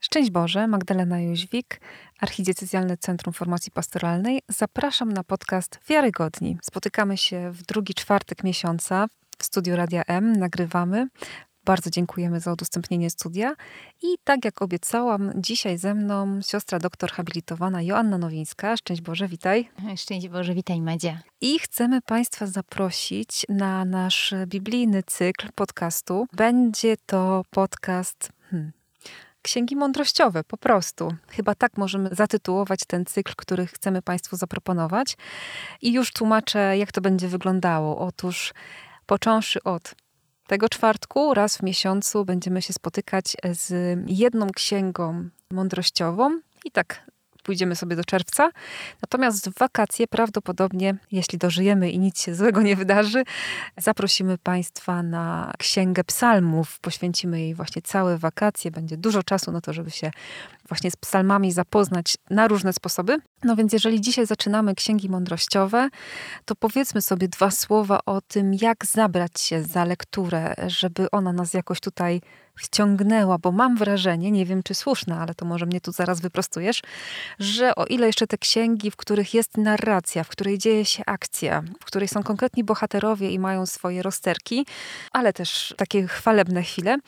Szczęść Boże, Magdalena Jóźwik, Archidiecezjalne Centrum Formacji Pastoralnej. Zapraszam na podcast Wiarygodni. Spotykamy się w drugi czwartek miesiąca w studiu Radia M, nagrywamy. Bardzo dziękujemy za udostępnienie studia. I tak jak obiecałam, dzisiaj ze mną siostra doktor habilitowana Joanna Nowińska. Szczęść Boże, witaj. Szczęść Boże, witaj Madzia. I chcemy Państwa zaprosić na nasz biblijny cykl podcastu. Będzie to podcast... Hmm, księgi mądrościowe, po prostu. Chyba tak możemy zatytułować ten cykl, który chcemy Państwu zaproponować. I już tłumaczę, jak to będzie wyglądało. Otóż, począwszy od tego czwartku, raz w miesiącu, będziemy się spotykać z jedną księgą mądrościową. I tak pójdziemy sobie do czerwca. Natomiast w wakacje prawdopodobnie, jeśli dożyjemy i nic się złego nie wydarzy, zaprosimy Państwa na Księgę Psalmów. Poświęcimy jej właśnie całe wakacje. Będzie dużo czasu na to, żeby się właśnie z psalmami zapoznać na różne sposoby. No więc jeżeli dzisiaj zaczynamy księgi mądrościowe, to powiedzmy sobie dwa słowa o tym, jak zabrać się za lekturę, żeby ona nas jakoś tutaj wciągnęła, bo mam wrażenie, nie wiem czy słuszne, ale to może mnie tu zaraz wyprostujesz, że o ile jeszcze te księgi, w których jest narracja, w której dzieje się akcja, w której są konkretni bohaterowie i mają swoje rozterki, ale też takie chwalebne chwile,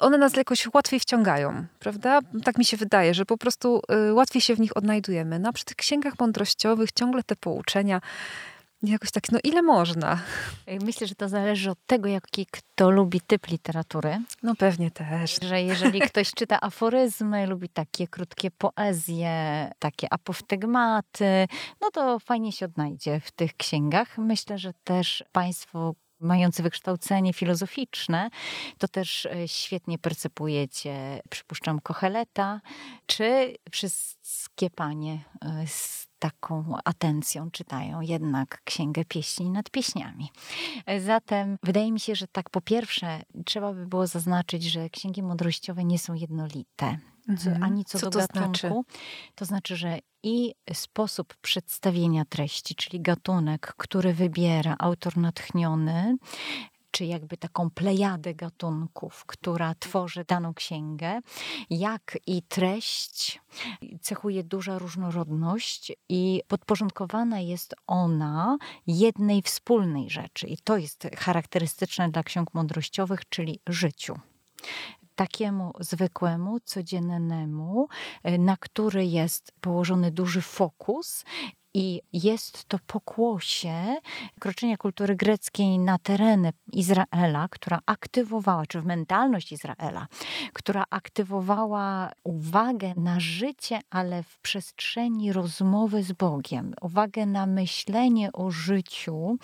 one nas jakoś łatwiej wciągają, prawda? Tak mi się wydaje, że po prostu y, łatwiej się w nich odnajdujemy. No a przy tych księgach mądrościowych ciągle te pouczenia jakoś tak, no ile można? Myślę, że to zależy od tego, jaki kto lubi typ literatury. No pewnie też. Że jeżeli ktoś czyta aforyzmy, lubi takie krótkie poezje, takie apoftegmaty, no to fajnie się odnajdzie w tych księgach. Myślę, że też państwo mający wykształcenie filozoficzne, to też e, świetnie percepujecie, przypuszczam, Kocheleta, czy wszystkie panie e, z taką atencją czytają jednak Księgę Pieśni nad Pieśniami. Zatem wydaje mi się, że tak po pierwsze trzeba by było zaznaczyć, że księgi mądrościowe nie są jednolite. Mhm. Ani co, co do to gatunku. Znaczy? To znaczy, że i sposób przedstawienia treści, czyli gatunek, który wybiera autor natchniony, czy jakby taką plejadę gatunków, która tworzy daną księgę, jak i treść cechuje duża różnorodność i podporządkowana jest ona jednej wspólnej rzeczy. I to jest charakterystyczne dla ksiąg mądrościowych, czyli życiu takiemu zwykłemu, codziennemu, na który jest położony duży fokus i jest to pokłosie kroczenia kultury greckiej na tereny Izraela, która aktywowała, czy w mentalność Izraela, która aktywowała uwagę na życie, ale w przestrzeni rozmowy z Bogiem, uwagę na myślenie o życiu,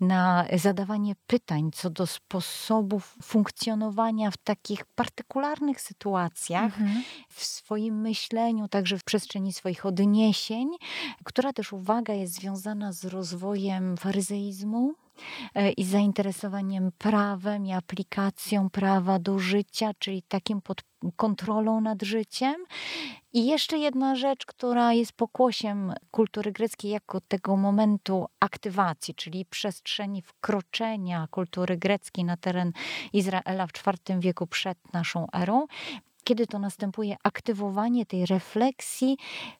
na zadawanie pytań co do sposobów funkcjonowania w takich partykularnych sytuacjach, mhm. w swoim myśleniu, także w przestrzeni swoich odniesień, która też uwaga jest związana z rozwojem faryzeizmu e, i zainteresowaniem prawem i aplikacją prawa do życia, czyli takim pod kontrolą nad życiem. I jeszcze jedna rzecz, która jest pokłosiem kultury greckiej jako tego momentu aktywacji, czyli przestrzeni wkroczenia kultury greckiej na teren Izraela w IV wieku przed naszą erą, kiedy to następuje aktywowanie tej refleksji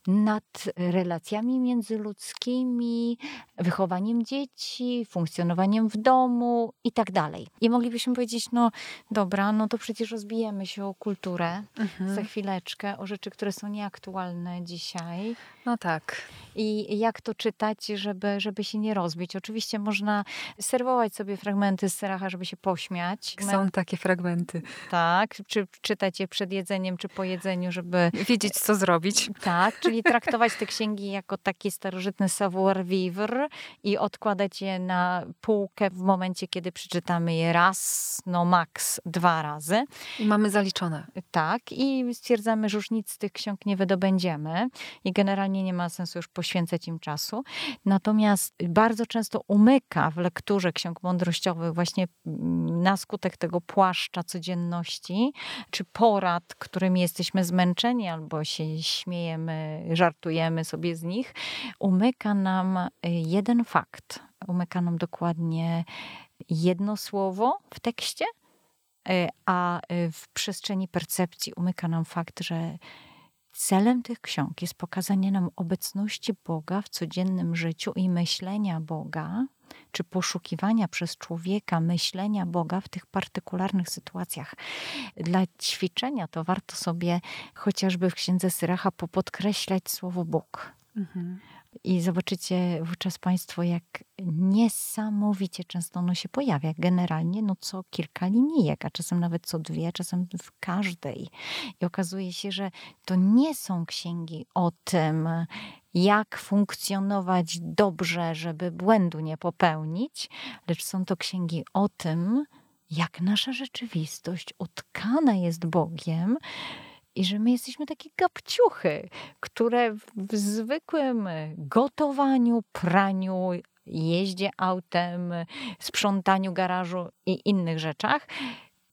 nad relacjami międzyludzkimi, wychowaniem dzieci, funkcjonowaniem w domu i tak dalej. I moglibyśmy powiedzieć, no dobra, no to przecież rozbijemy się o kulturę mhm. za chwileczkę, o rzeczy, które są nieaktualne dzisiaj. No tak. I jak to czytać, żeby, żeby się nie rozbić? Oczywiście można serwować sobie fragmenty z Seracha, żeby się pośmiać. Są takie fragmenty. Tak, czy czytać je przed jedzeniem, czy po jedzeniu, żeby... Wiedzieć, co zrobić. Tak, czyli traktować te księgi jako taki starożytny savoir-vivre i odkładać je na półkę w momencie, kiedy przeczytamy je raz, no maks dwa razy. I mamy zaliczone. Tak, i stwierdzamy, że już nic z tych ksiąg nie wydobędziemy i generalnie nie ma sensu już poświęcać im czasu. Natomiast bardzo często umyka w lekturze ksiąg mądrościowych właśnie mm, na skutek tego płaszcza codzienności, czy porad, którymi jesteśmy zmęczeni albo się śmiejemy, żartujemy sobie z nich, umyka nam y, jeden fakt. Umyka nam dokładnie jedno słowo w tekście, e, a e, w przestrzeni percepcji umyka nam fakt, że celem tych ksiąg jest pokazanie nam obecności Boga w codziennym życiu i myślenia Boga, czy poszukiwania przez człowieka myślenia Boga w tych partykularnych sytuacjach. Dla ćwiczenia to warto sobie chociażby w księdze Syracha popodkreślać słowo Bóg. Mhm. I zobaczycie wówczas Państwo, jak niesamowicie często ono się pojawia. Generalnie no co kilka linijek, a czasem nawet co dwie, czasem w każdej. I okazuje się, że to nie są księgi o tym, jak funkcjonować dobrze, żeby błędu nie popełnić, lecz są to księgi o tym, jak nasza rzeczywistość utkana jest Bogiem, i że my jesteśmy takie gapciuchy, które w zwykłym gotowaniu, praniu, jeździe autem, sprzątaniu garażu i innych rzeczach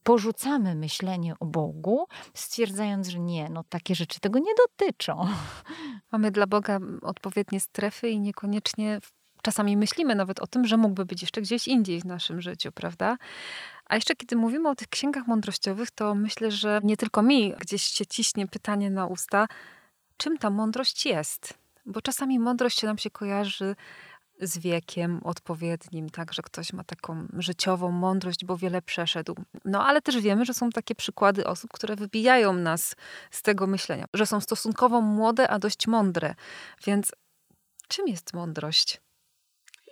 porzucamy myślenie o Bogu, stwierdzając, że nie, no takie rzeczy tego nie dotyczą. Mamy dla Boga odpowiednie strefy i niekoniecznie czasami myślimy nawet o tym, że mógłby być jeszcze gdzieś indziej w naszym życiu, prawda? A jeszcze kiedy mówimy o tych księgach mądrościowych, to myślę, że nie tylko mi gdzieś się ciśnie pytanie na usta, czym ta mądrość jest? Bo czasami mądrość nam się kojarzy z wiekiem odpowiednim, tak, że ktoś ma taką życiową mądrość, bo wiele przeszedł. No ale też wiemy, że są takie przykłady osób, które wybijają nas z tego myślenia, że są stosunkowo młode, a dość mądre. Więc czym jest mądrość?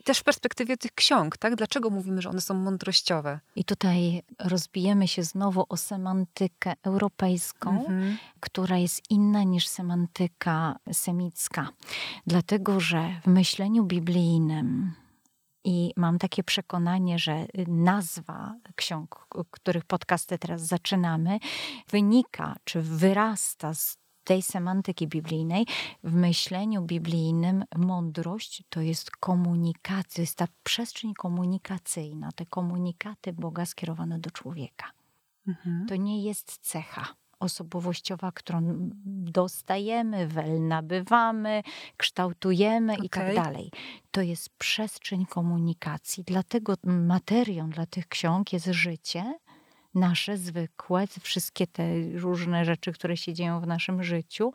Też w perspektywie tych ksiąg, tak? Dlaczego mówimy, że one są mądrościowe? I tutaj rozbijemy się znowu o semantykę europejską, mhm. która jest inna niż semantyka semicka. Dlatego, że w myśleniu biblijnym i mam takie przekonanie, że nazwa ksiąg, których podcasty teraz zaczynamy, wynika czy wyrasta z tej semantyki biblijnej, w myśleniu biblijnym mądrość to jest komunikacja, jest ta przestrzeń komunikacyjna, te komunikaty Boga skierowane do człowieka. Mhm. To nie jest cecha osobowościowa, którą dostajemy, wel nabywamy, kształtujemy okay. i tak dalej. To jest przestrzeń komunikacji. Dlatego materią dla tych ksiąg jest życie, nasze zwykłe, wszystkie te różne rzeczy, które się dzieją w naszym życiu,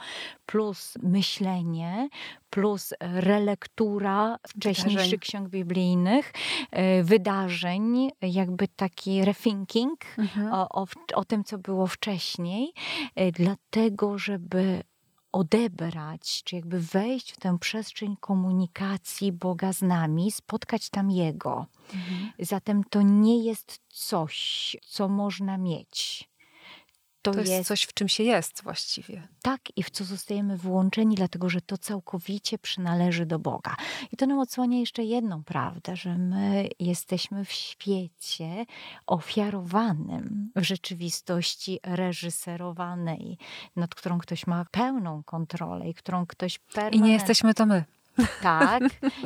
plus myślenie, plus relektura wcześniejszych wydarzeń. ksiąg biblijnych, e, wydarzeń, jakby taki rethinking mhm. o, o, o tym, co było wcześniej, e, dlatego, żeby odebrać, czy jakby wejść w tę przestrzeń komunikacji Boga z nami, spotkać tam Jego. Mhm. Zatem to nie jest coś, co można mieć. To, to jest, jest, coś, w czym się jest właściwie. Tak, i w co zostajemy włączeni, dlatego że to całkowicie przynależy do Boga. I to nam odsłania jeszcze jedną prawdę, że my jesteśmy w świecie ofiarowanym, w rzeczywistości reżyserowanej, nad którą ktoś ma pełną kontrolę i którą ktoś permanentnie... I nie jesteśmy to my. Tak,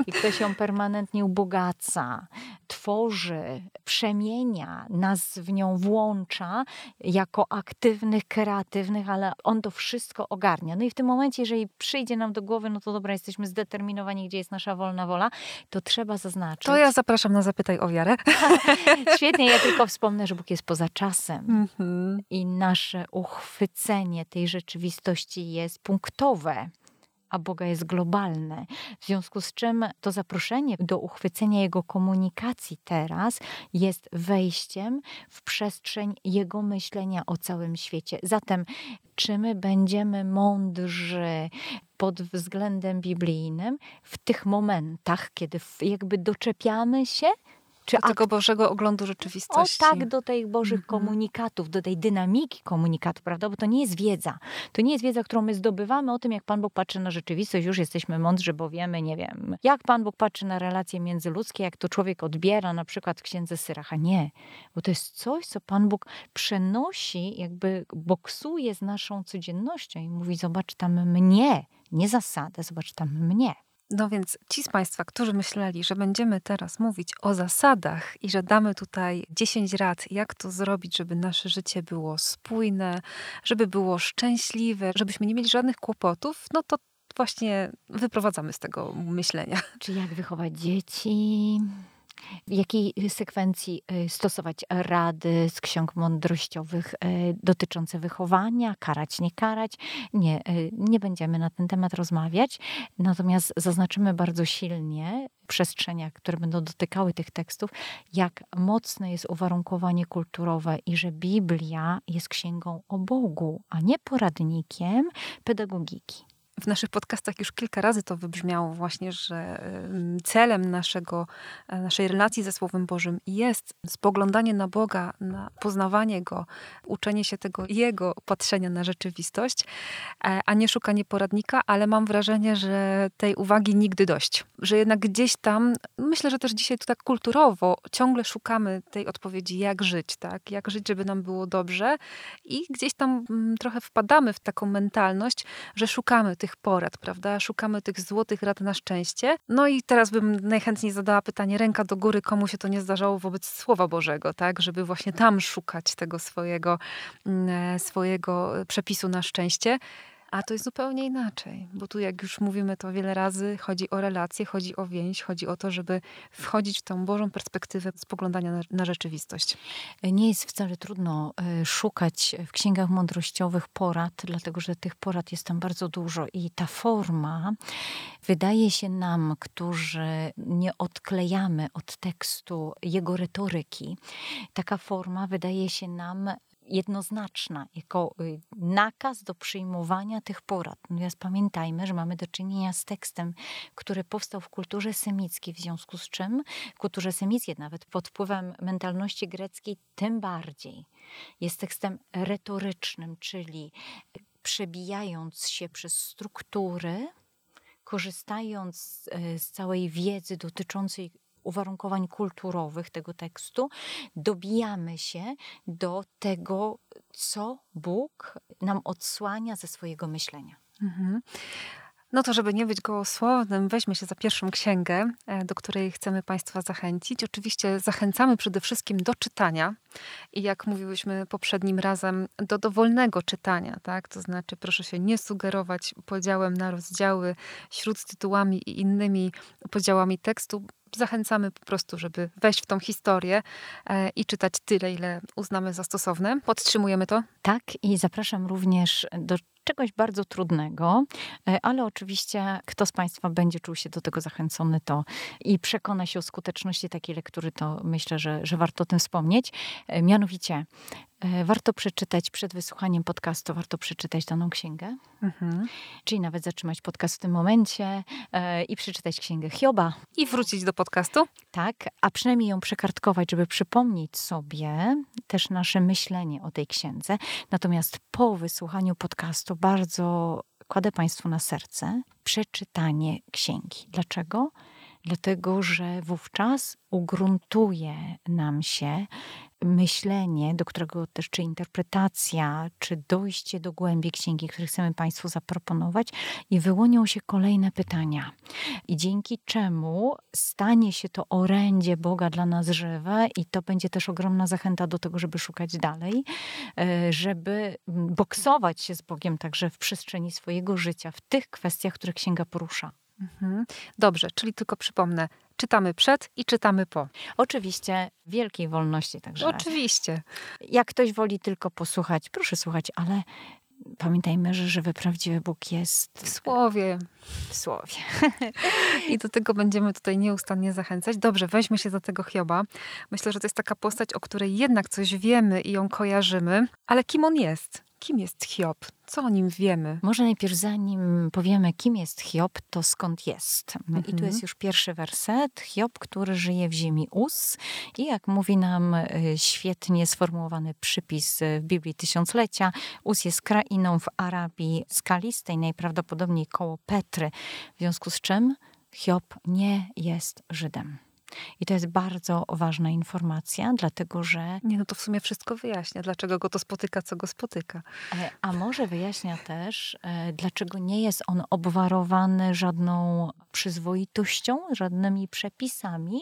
i ktoś ją permanentnie ubogaca, tworzy, przemienia, nas w nią włącza jako aktywnych, kreatywnych, ale on to wszystko ogarnia. No i w tym momencie, jeżeli przyjdzie nam do głowy, no to dobra, jesteśmy zdeterminowani, gdzie jest nasza wolna wola, to trzeba zaznaczyć. To ja zapraszam na Zapytaj o wiarę. Świetnie, ja tylko wspomnę, że Bóg jest poza czasem mm -hmm. i nasze uchwycenie tej rzeczywistości jest punktowe a Boga jest globalne. W związku z czym to zaproszenie do uchwycenia Jego komunikacji teraz jest wejściem w przestrzeń Jego myślenia o całym świecie. Zatem, czy my będziemy mądrzy pod względem biblijnym w tych momentach, kiedy jakby doczepiamy się czy do tego Bożego oglądu rzeczywistości. O tak, do tych Bożych mhm. komunikatów, do tej dynamiki komunikatu, prawda? Bo to nie jest wiedza. To nie jest wiedza, którą my zdobywamy o tym, jak Pan Bóg patrzy na rzeczywistość. Już jesteśmy mądrzy, bo wiemy, nie wiem, jak Pan Bóg patrzy na relacje międzyludzkie, jak to człowiek odbiera na przykład w Księdze Syracha. Nie, bo to jest coś, co Pan Bóg przenosi, jakby boksuje z naszą codziennością i mówi, zobacz tam mnie, nie zasadę, zobacz tam mnie. No więc ci z Państwa, którzy myśleli, że będziemy teraz mówić o zasadach i że damy tutaj 10 rad, jak to zrobić, żeby nasze życie było spójne, żeby było szczęśliwe, żebyśmy nie mieli żadnych kłopotów, no to właśnie wyprowadzamy z tego myślenia. Czy jak wychować dzieci, w jakiej sekwencji y, stosować rady z ksiąg mądrościowych y, dotyczące wychowania, karać, nie karać. Nie, y, nie będziemy na ten temat rozmawiać, natomiast zaznaczymy bardzo silnie przestrzeniach, które będą dotykały tych tekstów, jak mocne jest uwarunkowanie kulturowe i że Biblia jest księgą o Bogu, a nie poradnikiem pedagogiki w naszych podcastach już kilka razy to wybrzmiało właśnie, że celem naszego, e, naszej relacji ze Słowem Bożym jest spoglądanie na Boga, na poznawanie Go, uczenie się tego Jego patrzenia na rzeczywistość, e, a nie szukanie poradnika, ale mam wrażenie, że tej uwagi nigdy dość. Że jednak gdzieś tam, myślę, że też dzisiaj to tak kulturowo, ciągle szukamy tej odpowiedzi, jak żyć, tak? Jak żyć, żeby nam było dobrze i gdzieś tam mm, trochę wpadamy w taką mentalność, że szukamy tych tych porad, prawda? Szukamy tych złotych rad na szczęście. No i teraz bym najchętniej zadała pytanie ręka do góry, komu się to nie zdarzało wobec Słowa Bożego, tak? Żeby właśnie tam szukać tego swojego, mm, e, swojego przepisu na szczęście. A to jest zupełnie inaczej, bo tu, jak już mówimy to wiele razy, chodzi o relacje, chodzi o więź, chodzi o to, żeby wchodzić w tą Bożą perspektywę spoglądania na, na rzeczywistość. Nie jest wcale trudno e, szukać w księgach mądrościowych porad, dlatego że tych porad jest tam bardzo dużo i ta forma wydaje się nam, którzy nie odklejamy od tekstu jego retoryki, taka forma wydaje się nam jednoznaczna, jako y, nakaz do przyjmowania tych porad. Natomiast pamiętajmy, że mamy do czynienia z tekstem, który powstał w kulturze semickiej, w związku z czym w kulturze semickiej, nawet pod wpływem mentalności greckiej, tym bardziej jest tekstem retorycznym, czyli przebijając się przez struktury, korzystając y, z całej wiedzy dotyczącej uwarunkowań kulturowych tego tekstu, dobijamy się do tego, co Bóg nam odsłania ze swojego myślenia. Mhm. No to, żeby nie być gołosłownym, weźmy się za pierwszą księgę, e, do której chcemy Państwa zachęcić. Oczywiście zachęcamy przede wszystkim do czytania i jak mówiłyśmy poprzednim razem, do dowolnego czytania, tak? To znaczy, proszę się nie sugerować podziałem na rozdziały śród tytułami i innymi podziałami tekstu, zachęcamy po prostu, żeby wejść w tą historię e, i czytać tyle, ile uznamy za stosowne. Podtrzymujemy to? Tak, i zapraszam również do czegoś bardzo trudnego, e, ale oczywiście kto z Państwa będzie czuł się do tego zachęcony to i przekona się o skuteczności takiej lektury, to myślę, że, że warto o tym wspomnieć. E, mianowicie warto przeczytać przed wysłuchaniem podcastu, warto przeczytać daną księgę. Mhm. Czyli nawet zatrzymać podcast w tym momencie e, i przeczytać księgę Hioba. I wrócić do podcastu? Tak, a przynajmniej ją przekartkować, żeby przypomnieć sobie też nasze myślenie o tej księdze. Natomiast po wysłuchaniu podcastu bardzo kładę Państwu na serce przeczytanie księgi. Dlaczego? Dlatego, że wówczas ugruntuje nam się myślenie, do którego też czy interpretacja, czy dojście do głębi księgi, które chcemy Państwu zaproponować, i wyłonią się kolejne pytania. I dzięki czemu stanie się to orędzie Boga dla nas żywe, i to będzie też ogromna zachęta do tego, żeby szukać dalej, e, żeby boksować się z Bogiem także w przestrzeni swojego życia, w tych kwestiach, które księga porusza. Mhm. Dobrze, czyli tylko przypomnę, czytamy przed i czytamy po. Oczywiście wielkiej wolności także. Oczywiście. Jak ktoś woli tylko posłuchać, proszę słuchać, ale pamiętajmy, że żywy, prawdziwy Bóg jest w słowie. W słowie. I do tego będziemy tutaj nieustannie zachęcać. Dobrze, weźmy się za tego Hioba. Myślę, że to jest taka postać, o której jednak coś wiemy i ją kojarzymy, ale kim on jest? Kim jest Hiob? Co o nim wiemy? Może najpierw zanim powiemy, kim jest Hiob, to skąd jest. Mhm. I tu jest mhm. już pierwszy werset. Hiob, który żyje w ziemi Us. I jak mówi nam y, świetnie sformułowany przypis w Biblii Tysiąclecia, Us jest krainą w Arabii skalistej, najprawdopodobniej koło Petry. W związku z czym Hiob nie jest Żydem. I to jest bardzo ważna informacja, dlatego że. Nie, no to w sumie wszystko wyjaśnia, dlaczego go to spotyka, co go spotyka. E, a może wyjaśnia też, e, dlaczego nie jest on obwarowany żadną przyzwoitością, żadnymi przepisami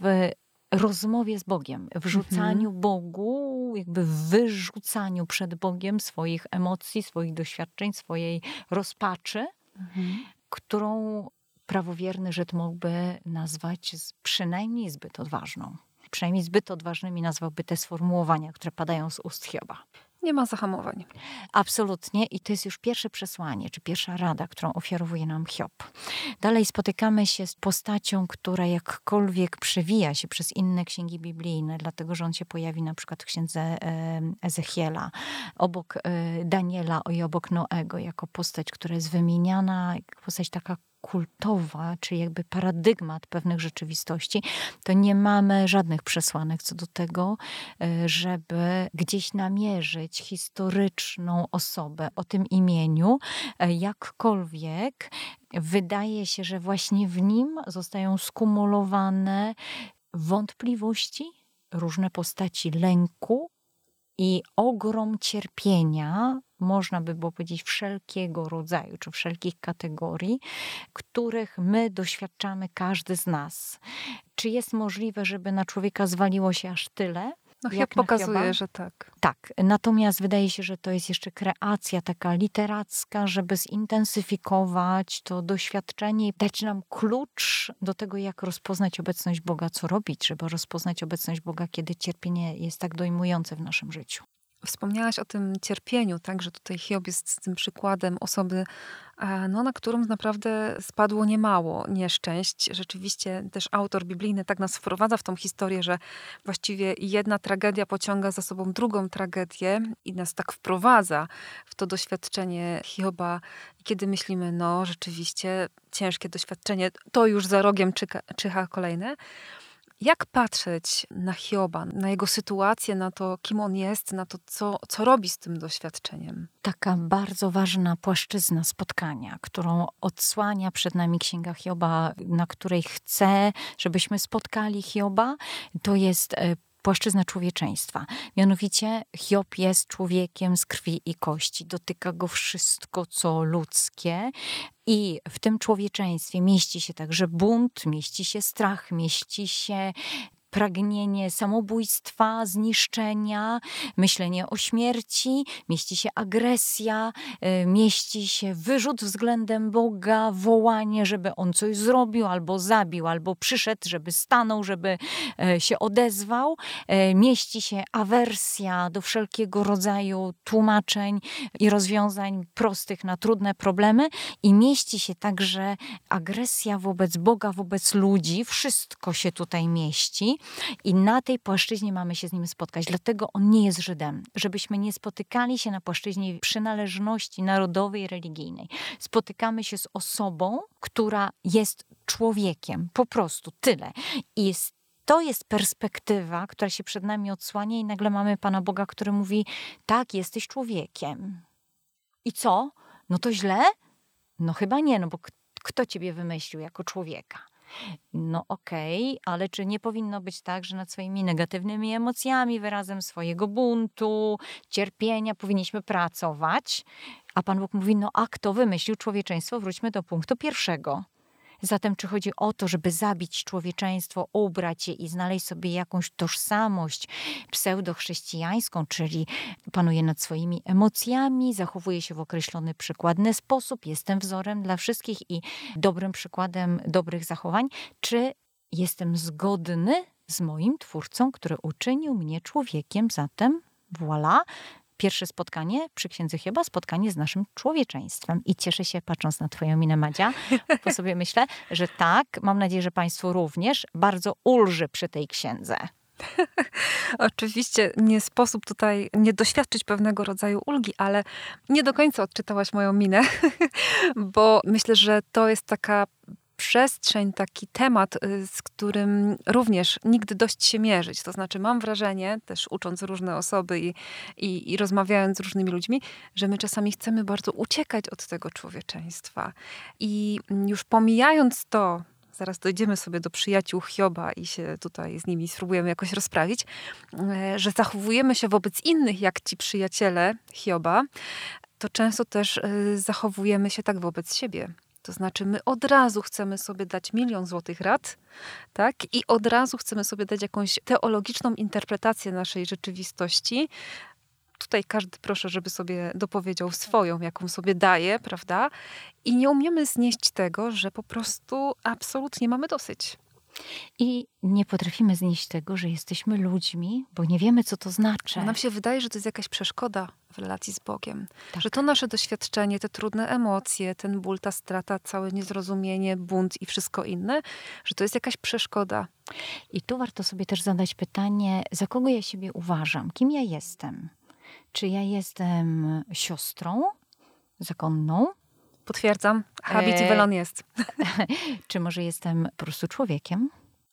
w rozmowie z Bogiem, w rzucaniu mhm. Bogu, jakby w wyrzucaniu przed Bogiem swoich emocji, swoich doświadczeń, swojej rozpaczy, mhm. którą prawowierny Żyd mógłby nazwać przynajmniej zbyt odważną. Przynajmniej zbyt odważnymi nazwałby te sformułowania, które padają z ust Hioba. Nie ma zahamowań. Absolutnie. I to jest już pierwsze przesłanie, czy pierwsza rada, którą ofiarowuje nam Hiob. Dalej spotykamy się z postacią, która jakkolwiek przewija się przez inne księgi biblijne, dlatego że on się pojawi na przykład w księdze Ezechiela, obok e, Daniela i obok Noego, jako postać, która jest wymieniana, postać taka kultowa, czy jakby paradygmat pewnych rzeczywistości, to nie mamy żadnych przesłanek co do tego, e, żeby gdzieś namierzyć historyczną osobę o tym imieniu, e, jakkolwiek wydaje się, że właśnie w nim zostają skumulowane wątpliwości, różne postaci lęku i ogrom cierpienia można by było powiedzieć, wszelkiego rodzaju, czy wszelkich kategorii, których my doświadczamy każdy z nas. Czy jest możliwe, żeby na człowieka zwaliło się aż tyle? No jak pokazuje, że tak. Tak. Natomiast wydaje się, że to jest jeszcze kreacja taka literacka, żeby zintensyfikować to doświadczenie i dać nam klucz do tego, jak rozpoznać obecność Boga, co robić, żeby rozpoznać obecność Boga, kiedy cierpienie jest tak dojmujące w naszym życiu. Wspomniałaś o tym cierpieniu, tak, że tutaj Hiob jest tym przykładem osoby, no, na którą naprawdę spadło niemało nieszczęść. Rzeczywiście też autor biblijny tak nas wprowadza w tą historię, że właściwie jedna tragedia pociąga za sobą drugą tragedię i nas tak wprowadza w to doświadczenie Hioba. Kiedy myślimy, no rzeczywiście ciężkie doświadczenie, to już za rogiem czyha, czyha kolejne. Jak patrzeć na Hioba, na jego sytuację, na to, kim on jest, na to, co, co robi z tym doświadczeniem? Taka bardzo ważna płaszczyzna spotkania, którą odsłania przed nami Księga Hioba, na której chce, żebyśmy spotkali Hioba, to jest e, płaszczyzna człowieczeństwa. Mianowicie Hiob jest człowiekiem z krwi i kości. Dotyka go wszystko, co ludzkie. I w tym człowieczeństwie mieści się także bunt, mieści się strach, mieści się pragnienie samobójstwa, zniszczenia, myślenie o śmierci, mieści się agresja, e, mieści się wyrzut względem Boga, wołanie, żeby on coś zrobił, albo zabił, albo przyszedł, żeby stanął, żeby e, się odezwał. E, mieści się awersja do wszelkiego rodzaju tłumaczeń i rozwiązań prostych na trudne problemy i mieści się także agresja wobec Boga, wobec ludzi. Wszystko się tutaj mieści. I na tej płaszczyźnie mamy się z nim spotkać. Dlatego on nie jest Żydem. Żebyśmy nie spotykali się na płaszczyźnie przynależności narodowej religijnej. Spotykamy się z osobą, która jest człowiekiem. Po prostu tyle. I jest to jest perspektywa, która się przed nami odsłania, i nagle mamy Pana Boga, który mówi: Tak, jesteś człowiekiem. I co? No to źle? No chyba nie, no bo kto ciebie wymyślił jako człowieka? No okej, okay, ale czy nie powinno być tak, że nad swoimi negatywnymi emocjami, wyrazem swojego buntu, cierpienia powinniśmy pracować? A Pan Bóg mówi, no a kto wymyślił człowieczeństwo? Wróćmy do punktu pierwszego. Zatem, czy chodzi o to, żeby zabić człowieczeństwo, ubrać je i znaleźć sobie jakąś tożsamość pseudochrześcijańską, czyli panuje nad swoimi emocjami, zachowuje się w określony, przykładny sposób, jestem wzorem dla wszystkich i dobrym przykładem dobrych zachowań, czy jestem zgodny z moim Twórcą, który uczynił mnie człowiekiem, zatem voilà, pierwsze spotkanie przy księdze chyba spotkanie z naszym człowieczeństwem. I cieszę się, patrząc na Twoją minę, Madzia, bo sobie myślę, że tak, mam nadzieję, że Państwu również bardzo ulży przy tej księdze. Oczywiście nie sposób tutaj nie doświadczyć pewnego rodzaju ulgi, ale nie do końca odczytałaś moją minę, bo myślę, że to jest taka przestrzeń, taki temat, y, z którym również nigdy dość się mierzyć. To znaczy, mam wrażenie, też ucząc różne osoby i, i, i rozmawiając z różnymi ludźmi, że my czasami chcemy bardzo uciekać od tego człowieczeństwa. I już pomijając to, zaraz dojdziemy sobie do przyjaciół Hioba i się tutaj z nimi spróbujemy jakoś rozprawić, e, że zachowujemy się wobec innych jak ci przyjaciele Hioba, to często też e, zachowujemy się tak wobec siebie. To znaczy, my od razu chcemy sobie dać milion złotych rad, tak? I od razu chcemy sobie dać jakąś teologiczną interpretację naszej rzeczywistości, tutaj każdy proszę, żeby sobie dopowiedział swoją, jaką sobie daje, prawda? I nie umiemy znieść tego, że po prostu absolutnie mamy dosyć. I nie potrafimy znieść tego, że jesteśmy ludźmi, bo nie wiemy, co to znaczy. Nam się wydaje, że to jest jakaś przeszkoda w relacji z Bogiem. Tak. Że to nasze doświadczenie, te trudne emocje, ten ból, ta strata, całe niezrozumienie, bunt i wszystko inne, że to jest jakaś przeszkoda. I tu warto sobie też zadać pytanie, za kogo ja siebie uważam? Kim ja jestem? Czy ja jestem siostrą zakonną? Potwierdzam, habit i welon jest. Czy może jestem po prostu człowiekiem?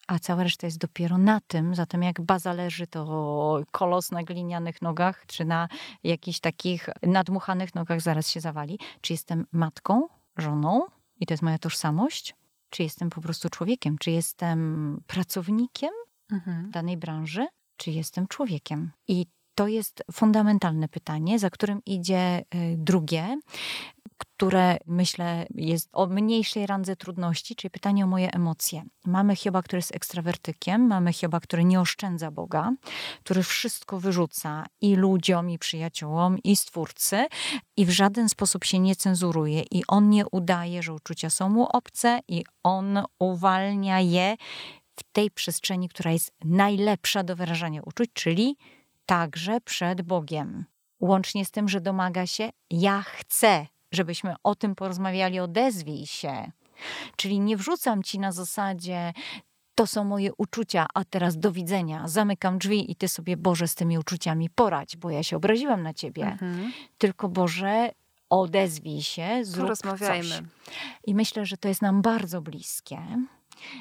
a cała reszta jest dopiero na tym, zatem jak baza leży, to kolos na glinianych nogach, czy na jakichś takich nadmuchanych nogach zaraz się zawali. Czy jestem matką, żoną i to jest moja tożsamość? Czy jestem po prostu człowiekiem? Czy jestem pracownikiem mhm. danej branży? Czy jestem człowiekiem? I to jest fundamentalne pytanie, za którym idzie y, drugie, które myślę jest o mniejszej randze trudności, czyli pytanie o moje emocje. Mamy Hioba, który jest ekstrawertykiem, mamy Hioba, który nie oszczędza Boga, który wszystko wyrzuca i ludziom, i przyjaciołom, i stwórcy, i w żaden sposób się nie cenzuruje, i on nie udaje, że uczucia są mu obce, i on uwalnia je w tej przestrzeni, która jest najlepsza do wyrażania uczuć, czyli także przed Bogiem. Łącznie z tym, że domaga się, ja chcę, żebyśmy o tym porozmawiali, odezwij się. Czyli nie wrzucam ci na zasadzie, to są moje uczucia, a teraz do widzenia, zamykam drzwi i ty sobie, Boże, z tymi uczuciami poradź, bo ja się obraziłam na ciebie. Mhm. Tylko, Boże, odezwij się, zrób Porozmawiajmy. coś. I myślę, że to jest nam bardzo bliskie.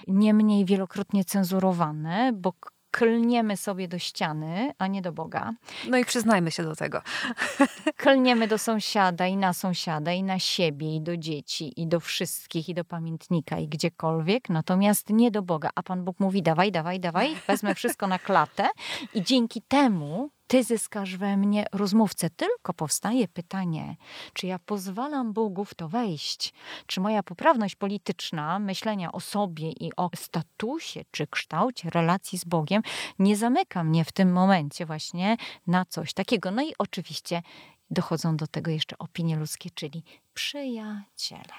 Niemniej wielokrotnie cenzurowane, bo klniemy sobie do ściany, a nie do Boga. No i przyznajmy się do tego. Klniemy do sąsiada i na sąsiada i na siebie i do dzieci i do wszystkich i do pamiętnika i gdziekolwiek, natomiast nie do Boga. A Pan Bóg mówi dawaj, dawaj, dawaj, wezmę wszystko na klatę i dzięki temu ty zyskasz we mnie rozmówcę. Tylko powstaje pytanie, czy ja pozwalam Bogu w to wejść? Czy moja poprawność polityczna, myślenia o sobie i o statusie czy kształcie relacji z Bogiem nie zamyka mnie w tym momencie właśnie na coś takiego? No i oczywiście dochodzą do tego jeszcze opinie ludzkie, czyli przyjaciele.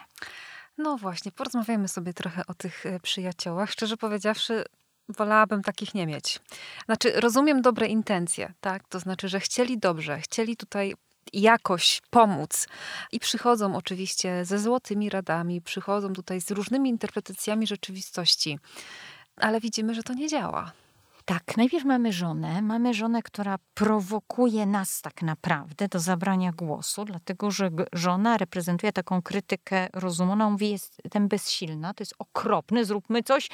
No właśnie, porozmawiajmy sobie trochę o tych e, przyjaciołach. Szczerze powiedziawszy, wolałabym takich nie mieć. Znaczy, rozumiem dobre intencje, tak? To znaczy, że chcieli dobrze, chcieli tutaj jakoś pomóc. I przychodzą oczywiście ze złotymi radami, przychodzą tutaj z różnymi interpretacjami rzeczywistości, ale widzimy, że to nie działa. Tak, najpierw mamy żonę. Mamy żonę, która prowokuje nas tak naprawdę do zabrania głosu, dlatego że żona reprezentuje taką krytykę rozumu. Ona mówi, jestem bezsilna, to jest okropne, zróbmy coś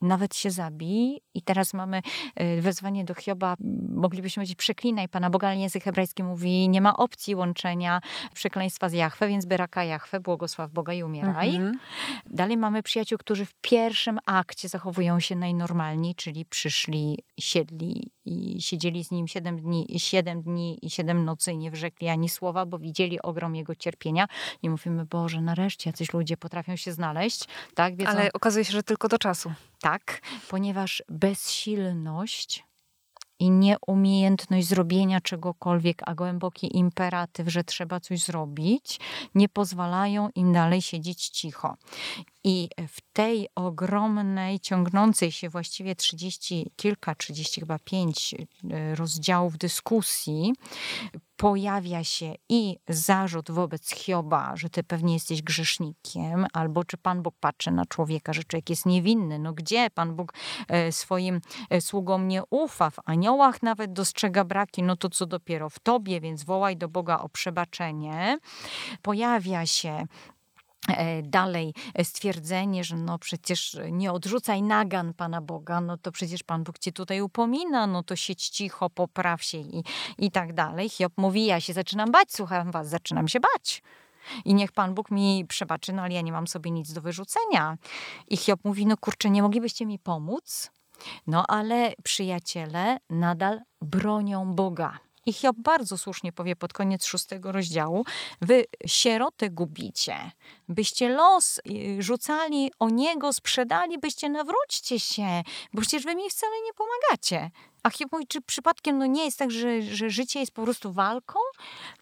nawet się zabij. I teraz mamy e, wezwanie do Hioba, moglibyśmy powiedzieć przeklinaj Pana Boga, ale język hebrajski mówi nie ma opcji łączenia przekleństwa z Jachwę, więc byraka Jachwę, błogosław Boga i umieraj. Mhm. Dalej mamy przyjaciół, którzy w pierwszym akcie zachowują się najnormalniej, czyli przyszli, siedli i siedzieli z nim siedem dni, siedem dni i siedem nocy i nie wrzekli ani słowa, bo widzieli ogrom jego cierpienia. I mówimy, Boże, nareszcie jacyś ludzie potrafią się znaleźć. Tak? Wiedzą... Ale okazuje się, że tylko do czasu. Tak, ponieważ bezsilność i nieumiejętność zrobienia czegokolwiek, a głęboki imperatyw, że trzeba coś zrobić, nie pozwalają im dalej siedzieć cicho. I w tej ogromnej, ciągnącej się właściwie trzydzieści kilka, trzydzieści chyba pięć e, rozdziałów dyskusji, pojawia się i zarzut wobec Hioba, że ty pewnie jesteś grzesznikiem, albo czy Pan Bóg patrzy na człowieka, że człowiek jest niewinny. No gdzie Pan Bóg e, swoim e, sługom nie ufa? W aniołach nawet dostrzega braki, no to co dopiero w tobie, więc wołaj do Boga o przebaczenie. Pojawia się dalej stwierdzenie, że no przecież nie odrzucaj nagan Pana Boga, no to przecież Pan Bóg cię tutaj upomina, no to siedź cicho, popraw się i, i tak dalej. Hiob mówi, ja się zaczynam bać, słucham was, zaczynam się bać. I niech Pan Bóg mi przebaczy, no ale ja nie mam sobie nic do wyrzucenia. I Hiob mówi, no kurczę, nie moglibyście mi pomóc? No ale przyjaciele nadal bronią Boga. I Hiob bardzo słusznie powie pod koniec szóstego rozdziału, wy sierotę gubicie, byście los y, rzucali o niego, sprzedali, byście nawróćcie się, bo przecież wy mi wcale nie pomagacie. A mówi, czy przypadkiem no nie jest tak, że, że życie jest po prostu walką?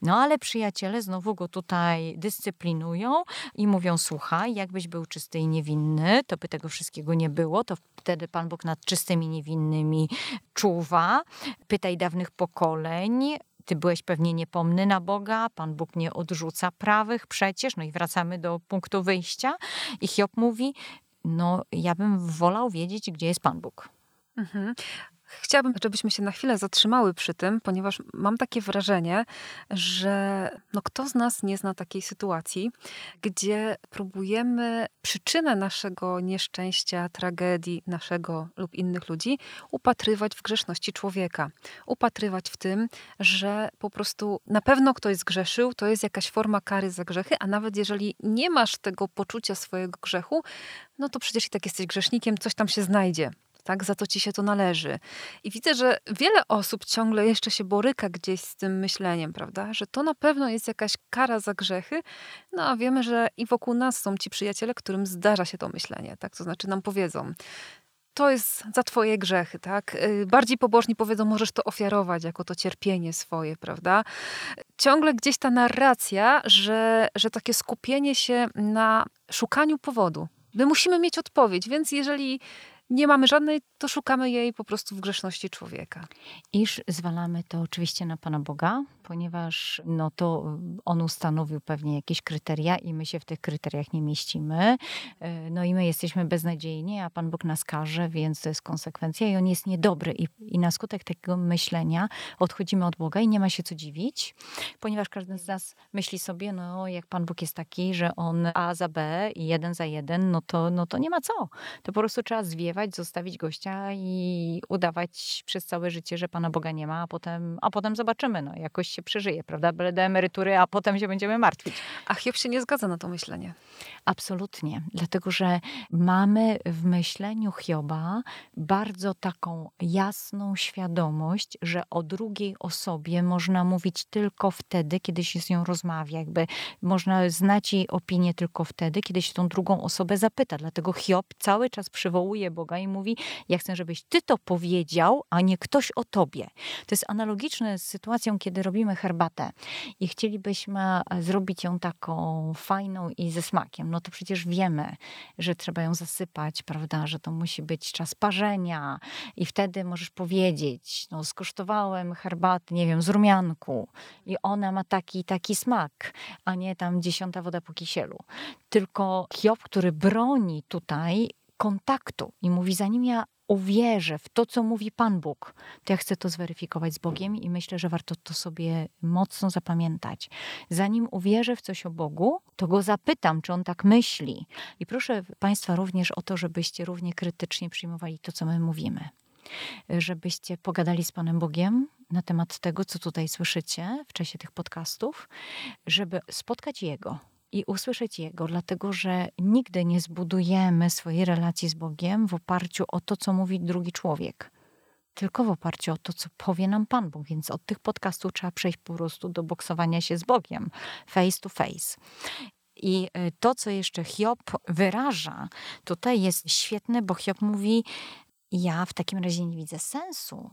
No ale przyjaciele znowu go tutaj dyscyplinują i mówią, słuchaj, jakbyś był czysty i niewinny, to by tego wszystkiego nie było, to wtedy Pan Bóg nad czystymi niewinnymi czuwa. Pytaj dawnych pokoleń, ty byłeś pewnie niepomny na Boga, Pan Bóg nie odrzuca prawych przecież. No i wracamy do punktu wyjścia. I Hiob mówi, no ja bym wolał wiedzieć, gdzie jest Pan Bóg. Mhm. Chciałabym, żebyśmy się na chwilę zatrzymały przy tym, ponieważ mam takie wrażenie, że no kto z nas nie zna takiej sytuacji, gdzie próbujemy przyczynę naszego nieszczęścia, tragedii naszego lub innych ludzi upatrywać w grzeszności człowieka. Upatrywać w tym, że po prostu na pewno ktoś zgrzeszył, to jest jakaś forma kary za grzechy, a nawet jeżeli nie masz tego poczucia swojego grzechu, no to przecież i tak jesteś grzesznikiem, coś tam się znajdzie tak? Za to ci się to należy. I widzę, że wiele osób ciągle jeszcze się boryka gdzieś z tym myśleniem, prawda? Że to na pewno jest jakaś kara za grzechy. No a wiemy, że i wokół nas są ci przyjaciele, którym zdarza się to myślenie, tak? To znaczy nam powiedzą, to jest za twoje grzechy, tak? Y, bardziej pobożni powiedzą, możesz to ofiarować jako to cierpienie swoje, prawda? Ciągle gdzieś ta narracja, że, że takie skupienie się na szukaniu powodu. My musimy mieć odpowiedź, więc jeżeli nie mamy żadnej, to szukamy jej po prostu w grzeszności człowieka. Iż zwalamy to oczywiście na Pana Boga, ponieważ no to On ustanowił pewnie jakieś kryteria i my się w tych kryteriach nie mieścimy. E, no i my jesteśmy beznadziejni, a Pan Bóg nas karze, więc to jest konsekwencja i On jest niedobry. I, i na skutek takiego myślenia odchodzimy od Boga i nie ma się co dziwić, ponieważ każdy z nas myśli sobie, no jak Pan Bóg jest taki, że On A za B i jeden za jeden, no to, no to nie ma co. To po prostu trzeba zwiewać zostawić gościa i udawać przez całe życie, że Pana Boga nie ma, a potem, a potem zobaczymy, no jakoś się przeżyje, prawda? Byle do emerytury, a potem się będziemy martwić. A Hiob się nie zgadza na to myślenie. Absolutnie, dlatego że mamy w myśleniu Hioba bardzo taką jasną świadomość, że o drugiej osobie można mówić tylko wtedy, kiedy się z nią rozmawia. Jakby można znać jej opinię tylko wtedy, kiedy się tą drugą osobę zapyta. Dlatego Hiob cały czas przywołuje Boga i mówi: Ja chcę, żebyś ty to powiedział, a nie ktoś o tobie. To jest analogiczne z sytuacją, kiedy robimy herbatę i chcielibyśmy zrobić ją taką fajną i ze smakiem. No to przecież wiemy, że trzeba ją zasypać, prawda, że to musi być czas parzenia i wtedy możesz powiedzieć: No, skosztowałem herbaty, nie wiem, z rumianku i ona ma taki taki smak, a nie tam dziesiąta woda po kisielu. Tylko Hiob, który broni tutaj kontaktu i mówi, zanim ja uwierzę w to, co mówi Pan Bóg, to ja chcę to zweryfikować z Bogiem i myślę, że warto to sobie mocno zapamiętać. Zanim uwierzę w coś o Bogu, to go zapytam, czy on tak myśli. I proszę Państwa również o to, żebyście równie krytycznie przyjmowali to, co my mówimy. Żebyście pogadali z Panem Bogiem na temat tego, co tutaj słyszycie w czasie tych podcastów, żeby spotkać Jego, i usłyszeć Jego, dlatego że nigdy nie zbudujemy swojej relacji z Bogiem w oparciu o to, co mówi drugi człowiek, tylko w oparciu o to, co powie nam Pan Bóg. Więc od tych podcastów trzeba przejść po prostu do boksowania się z Bogiem, face to face. I e, to, co jeszcze Hiob wyraża, tutaj jest świetne, bo Hiob mówi: Ja w takim razie nie widzę sensu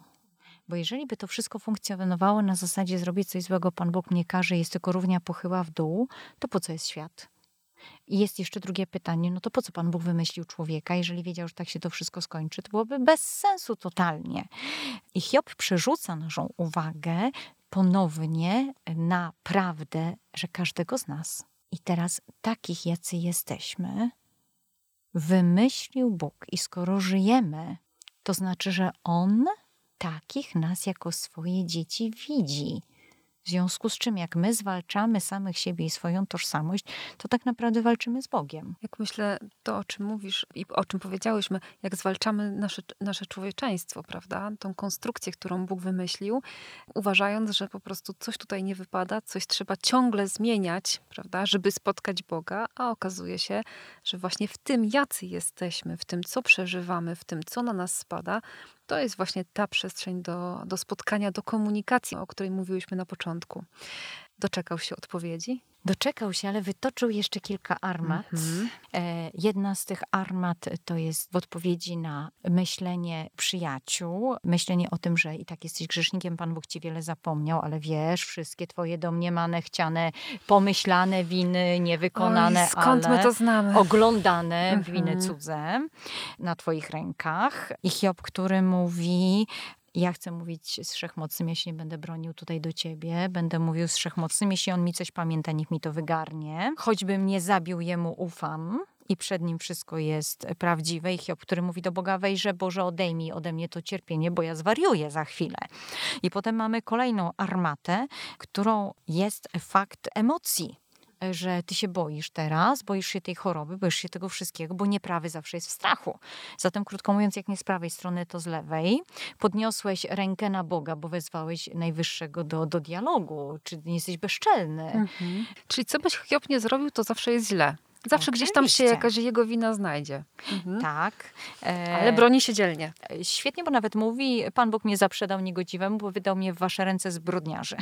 bo jeżeli by to wszystko funkcjonowało na zasadzie zrobić coś złego, Pan Bóg mnie każe, jest tylko równia pochyła w dół, to po co jest świat? I jest jeszcze drugie pytanie, no to po co Pan Bóg wymyślił człowieka, jeżeli wiedział, że tak się to wszystko skończy? To byłoby bez sensu totalnie. I Hiob przerzuca naszą uwagę ponownie na prawdę, że każdego z nas, i teraz takich, jacy jesteśmy, wymyślił Bóg. I skoro żyjemy, to znaczy, że On takich nas jako swoje dzieci widzi. W związku z czym, jak my zwalczamy samych siebie i swoją tożsamość, to tak naprawdę walczymy z Bogiem. Jak myślę, to o czym mówisz i o czym powiedziałyśmy, jak zwalczamy nasze, nasze człowieczeństwo, prawda? Tą konstrukcję, którą Bóg wymyślił, uważając, że po prostu coś tutaj nie wypada, coś trzeba ciągle zmieniać, prawda, żeby spotkać Boga, a okazuje się, że właśnie w tym, jacy jesteśmy, w tym, co przeżywamy, w tym, co na nas spada, to jest właśnie ta przestrzeń do, do spotkania, do komunikacji, o której mówiłyśmy na początku. Doczekał się odpowiedzi? Doczekał się, ale wytoczył jeszcze kilka armat. Mhm. E, jedna z tych armat to jest w odpowiedzi na myślenie przyjaciół, myślenie o tym, że i tak jesteś grzesznikiem, Pan Bóg ci wiele zapomniał, ale wiesz, wszystkie twoje domniemane, chciane, pomyślane winy, niewykonane, Oj, skąd ale my to znamy? oglądane mhm. winy cudze na twoich rękach. I Hiob, który mówi, ja chcę mówić z Wszechmocnym, ja się nie będę bronił tutaj do ciebie, będę mówił z Wszechmocnym, jeśli on mi coś pamięta, niech mi to wygarnie. Choćby mnie zabił, jemu ufam i przed nim wszystko jest prawdziwe. I Hiob, który mówi do Boga, wejrze Boże, odejmij ode mnie to cierpienie, bo ja zwariuję za chwilę. I potem mamy kolejną armatę, którą jest fakt emocji że ty się boisz teraz, boisz się tej choroby, boisz się tego wszystkiego, bo nieprawy zawsze jest w strachu. Zatem, krótko mówiąc, jak nie z prawej strony, to z lewej. Podniosłeś rękę na Boga, bo wezwałeś Najwyższego do, do dialogu, czy nie jesteś bezczelny. Mhm. Czyli co byś Hiob nie zrobił, to zawsze jest źle. Zawsze Oczywiście. gdzieś tam się jakaś jego wina znajdzie. Mhm. Tak. E... Ale broni się dzielnie. E, świetnie, bo nawet mówi, Pan Bóg mnie zaprzedał niegodziwemu, bo wydał mnie w wasze ręce zbrodniarzy.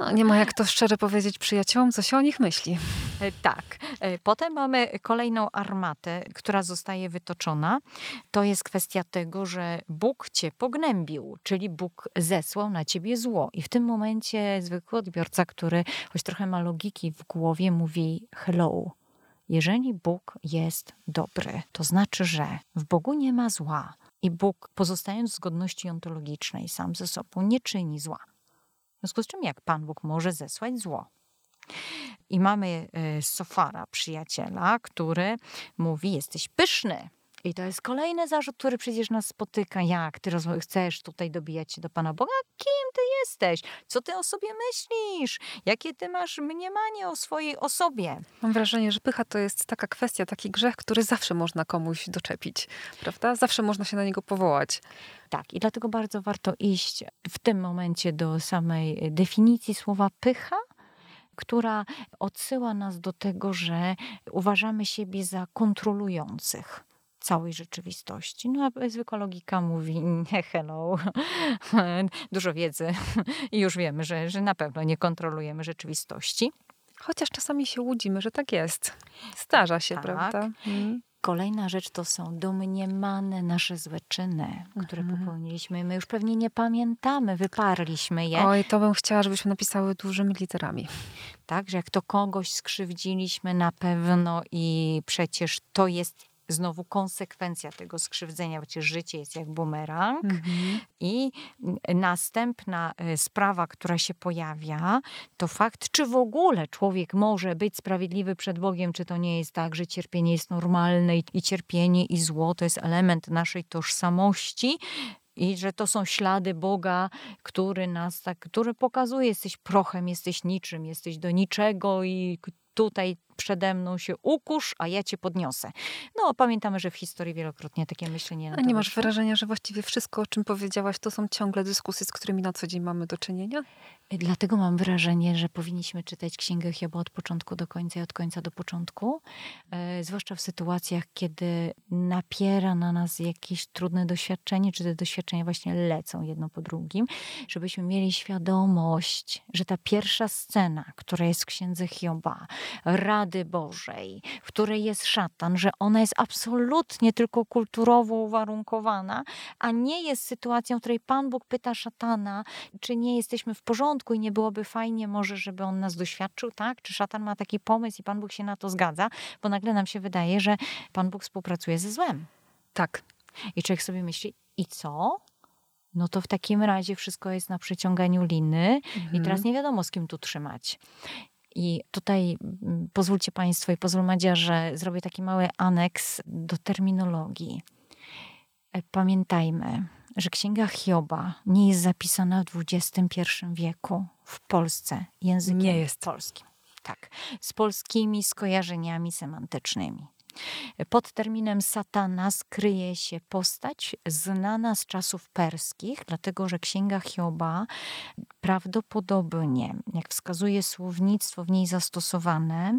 No, nie ma jak to szczerze powiedzieć przyjaciołom, co się o nich myśli. E, tak. E, potem mamy kolejną armatę, która zostaje wytoczona. To jest kwestia tego, że Bóg cię pognębił, czyli Bóg zesłał na ciebie zło. I w tym momencie zwykły odbiorca, który choć trochę ma logiki w głowie, mówi hello, jeżeli Bóg jest dobry, to znaczy, że w Bogu nie ma zła i Bóg, pozostając w zgodności ontologicznej sam ze sobą, nie czyni zła. W związku z czym, jak Pan Bóg może zesłać zło? I mamy e, Sofara, przyjaciela, który mówi: Jesteś pyszny. I to jest kolejny zarzut, który przecież nas spotyka. Jak ty chcesz tutaj dobijać się do Pana Boga? Kim ty jesteś? Co ty o sobie myślisz? Jakie ty masz mniemanie o swojej osobie? Mam wrażenie, że pycha to jest taka kwestia, taki grzech, który zawsze można komuś doczepić, prawda? Zawsze można się na niego powołać. Tak, i dlatego bardzo warto iść w tym momencie do samej definicji słowa pycha, która odsyła nas do tego, że uważamy siebie za kontrolujących całej rzeczywistości. No a zwykła logika mówi, nie, hello, dużo wiedzy i już wiemy, że, że na pewno nie kontrolujemy rzeczywistości. Chociaż czasami się łudzimy, że tak jest. Zdarza się, tak. prawda? Hmm. Kolejna rzecz to są domniemane nasze złe czyny, które mhm. popełniliśmy. My już pewnie nie pamiętamy, wyparliśmy je. Oj, to bym chciała, żebyśmy napisały dużymi literami. Tak, że jak to kogoś skrzywdziliśmy na pewno i przecież to jest znowu konsekwencja tego skrzywdzenia, przecież życie jest jak bumerang. Mhm. I następna e, sprawa, która się pojawia, to fakt, czy w ogóle człowiek może być sprawiedliwy przed Bogiem, czy to nie jest tak, że cierpienie jest normalne i, i cierpienie i zło to jest element naszej tożsamości i że to są ślady Boga, który nas tak, który pokazuje, jesteś prochem, jesteś niczym, jesteś do niczego i tutaj przede mną się ukusz, a ja cię podniosę. No, pamiętamy, że w historii wielokrotnie takie myślenie. A nie masz wrażenia, że właściwie wszystko, o czym powiedziałaś, to są ciągle dyskusje, z którymi na co dzień mamy do czynienia? Dlatego mam wrażenie, że powinniśmy czytać Księgę Hioba od początku do końca i od końca do początku. E, zwłaszcza w sytuacjach, kiedy napiera na nas jakieś trudne doświadczenie, czy te doświadczenia właśnie lecą jedno po drugim, żebyśmy mieli świadomość, że ta pierwsza scena, która jest w Księdze Hioba, Rady Bożej, w której jest szatan, że ona jest absolutnie tylko kulturowo uwarunkowana, a nie jest sytuacją, w której Pan Bóg pyta szatana, czy nie jesteśmy w porządku i nie byłoby fajnie może, żeby on nas doświadczył, tak? Czy szatan ma taki pomysł i Pan Bóg się na to zgadza? Bo nagle nam się wydaje, że Pan Bóg współpracuje ze złem. Tak. I człowiek sobie myśli, i co? no to w takim razie wszystko jest na przeciąganiu liny mhm. i teraz nie wiadomo, z kim tu trzymać. I tutaj mm, pozwólcie Państwo i pozwól Madzia, że zrobię taki mały aneks do terminologii. E, pamiętajmy, że Księga Hioba nie jest zapisana w XXI wieku w Polsce językiem nie jest. polskim. Tak, z polskimi skojarzeniami semantycznymi. Pod terminem Satanas kryje się postać znana z czasów perskich, dlatego że Księga Hioba prawdopodobnie, jak wskazuje słownictwo w niej zastosowane,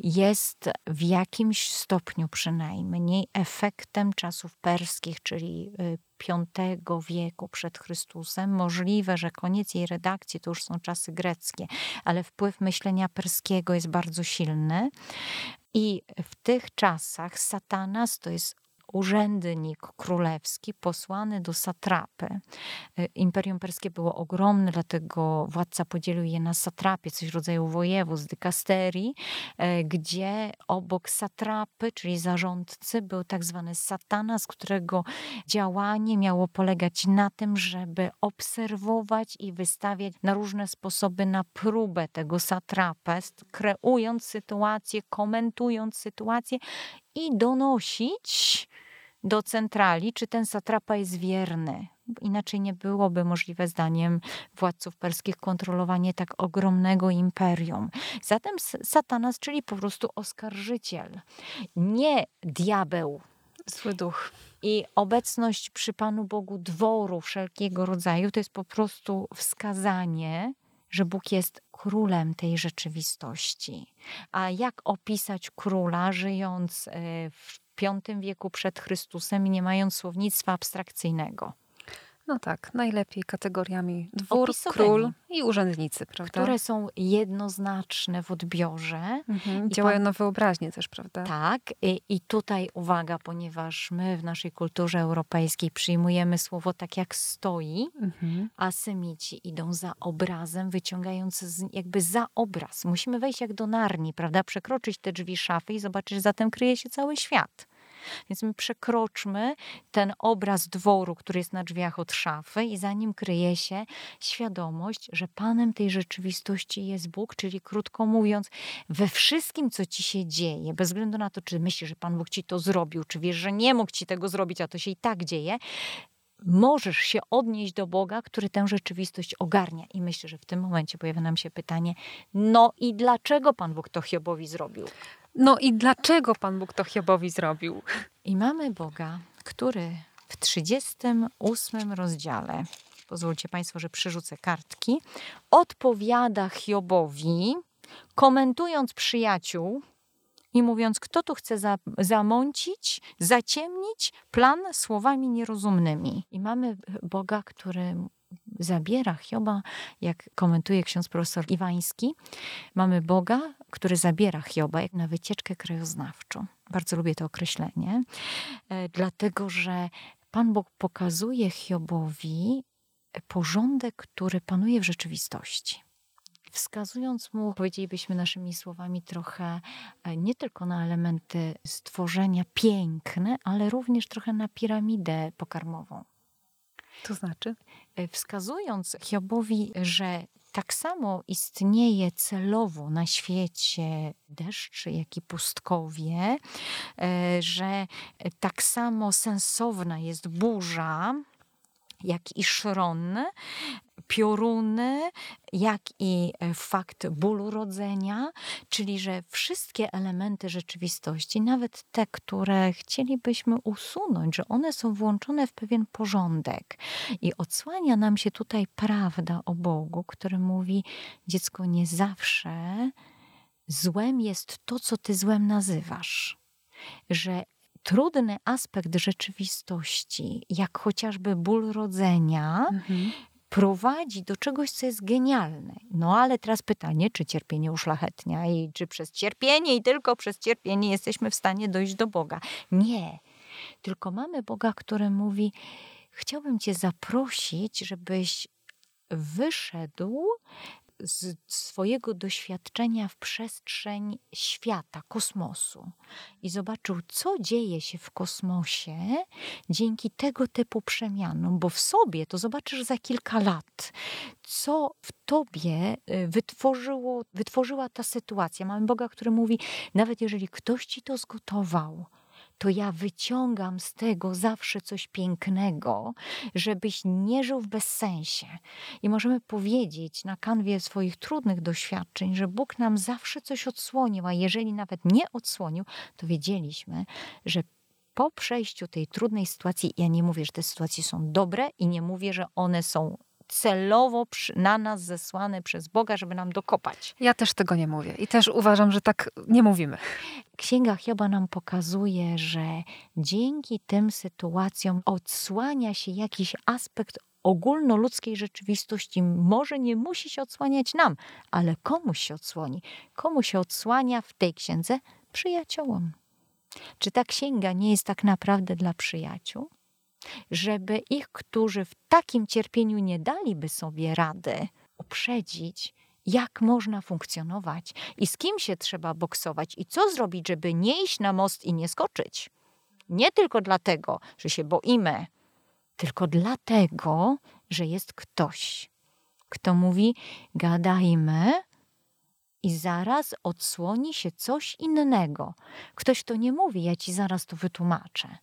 jest w jakimś stopniu przynajmniej efektem czasów perskich, czyli V y, wieku przed Chrystusem. Możliwe, że koniec jej redakcji to już są czasy greckie, ale wpływ myślenia perskiego jest bardzo silny. I w tych czasach Satanas to jest urzędnik królewski posłany do satrapy. E, Imperium Perskie było ogromne, dlatego władca podzielił je na satrapie, coś w rodzaju województw, dykasterii, e, gdzie obok satrapy, czyli zarządcy, był tak zwany satanas, którego działanie miało polegać na tym, żeby obserwować i wystawiać na różne sposoby na próbę tego satrapę, kreując sytuację, komentując sytuację i donosić do centrali, czy ten satrapa jest wierny. Inaczej nie byłoby możliwe, zdaniem władców perskich, kontrolowanie tak ogromnego imperium. Zatem satanas, czyli po prostu oskarżyciel, nie diabeł. Zły duch. I obecność przy Panu Bogu dworu wszelkiego rodzaju to jest po prostu wskazanie, że Bóg jest królem tej rzeczywistości. A jak opisać króla, żyjąc e, w V wieku przed Chrystusem i nie mając słownictwa abstrakcyjnego? No tak, najlepiej kategoriami dwór, król i urzędnicy, prawda? Które są jednoznaczne w odbiorze. Mhm, działają pan... na wyobraźnię też, prawda? Tak. I, I tutaj uwaga, ponieważ my w naszej kulturze europejskiej przyjmujemy słowo tak jak stoi, mhm. a semici idą za obrazem, wyciągając z, jakby za obraz. Musimy wejść jak do narni, prawda? Przekroczyć te drzwi szafy i zobaczyć, że zatem kryje się cały świat. Więc my przekroczmy ten obraz dworu, który jest na drzwiach od szafy i za nim kryje się świadomość, że Panem tej rzeczywistości jest Bóg, czyli krótko mówiąc, we wszystkim, co ci się dzieje, bez względu na to, czy myślisz, że Pan Bóg ci to zrobił, czy wiesz, że nie mógł ci tego zrobić, a to się i tak dzieje, możesz się odnieść do Boga, który tę rzeczywistość ogarnia. I myślę, że w tym momencie pojawia nam się pytanie, no i dlaczego Pan Bóg to Hiobowi zrobił? No i dlaczego Pan Bóg to Hiobowi zrobił? I mamy Boga, który w 38 rozdziale, pozwólcie Państwo, że przerzucę kartki, odpowiada Hiobowi, komentując przyjaciół i mówiąc, kto tu chce za, zamącić, zaciemnić plan słowami nierozumnymi. I mamy Boga, który zabiera Hioba, jak komentuje ksiądz profesor Iwański, mamy Boga, który zabiera Hioba na wycieczkę krajoznawczą. Bardzo lubię to określenie, e, dlatego że Pan Bóg pokazuje Hiobowi porządek, który panuje w rzeczywistości wskazując mu, powiedzielibyśmy naszymi słowami, trochę e, nie tylko na elementy stworzenia piękne, ale również trochę na piramidę pokarmową. To znaczy? E, wskazując Hiobowi, że tak samo istnieje celowo na świecie deszcz, jak i pustkowie, e, że tak samo sensowna jest burza, jak i szron, pioruny, jak i e, fakt bólu rodzenia, czyli że wszystkie elementy rzeczywistości, nawet te, które chcielibyśmy usunąć, że one są włączone w pewien porządek. I odsłania nam się tutaj prawda o Bogu, który mówi: Dziecko, nie zawsze złem jest to, co ty złem nazywasz. Że trudny aspekt rzeczywistości, jak chociażby ból rodzenia, mhm prowadzi do czegoś, co jest genialne. No ale teraz pytanie, czy cierpienie uszlachetnia i czy przez cierpienie i tylko przez cierpienie jesteśmy w stanie dojść do Boga. Nie. Tylko mamy Boga, który mówi: Chciałbym Cię zaprosić, żebyś wyszedł z swojego doświadczenia w przestrzeń świata, kosmosu i zobaczył, co dzieje się w kosmosie dzięki tego typu przemianom, bo w sobie to zobaczysz za kilka lat, co w tobie y, wytworzyło, wytworzyła ta sytuacja. Mamy Boga, który mówi, nawet jeżeli ktoś ci to zgotował, to ja wyciągam z tego zawsze coś pięknego, żebyś nie żył w bezsensie. I możemy powiedzieć na kanwie swoich trudnych doświadczeń, że Bóg nam zawsze coś odsłonił, a jeżeli nawet nie odsłonił, to wiedzieliśmy, że po przejściu tej trudnej sytuacji, ja nie mówię, że te sytuacje są dobre i nie mówię, że one są celowo na nas zesłane przez Boga, żeby nam dokopać. Ja też tego nie mówię i też uważam, że tak nie mówimy. Księga Hioba nam pokazuje, że dzięki tym sytuacjom odsłania się jakiś aspekt ogólnoludzkiej rzeczywistości. Może nie musi się odsłaniać nam, ale komuś się odsłoni. Komu się odsłania w tej księdze? Przyjaciołom. Czy ta księga nie jest tak naprawdę dla przyjaciół? Żeby ich, którzy w takim cierpieniu nie daliby sobie rady, uprzedzić, jak można funkcjonować i z kim się trzeba boksować i co zrobić, żeby nie iść na most i nie skoczyć. Nie tylko dlatego, że się boimy, tylko dlatego, że jest ktoś, kto mówi: gadajmy, i zaraz odsłoni się coś innego. Ktoś, kto nie mówi, ja ci zaraz to wytłumaczę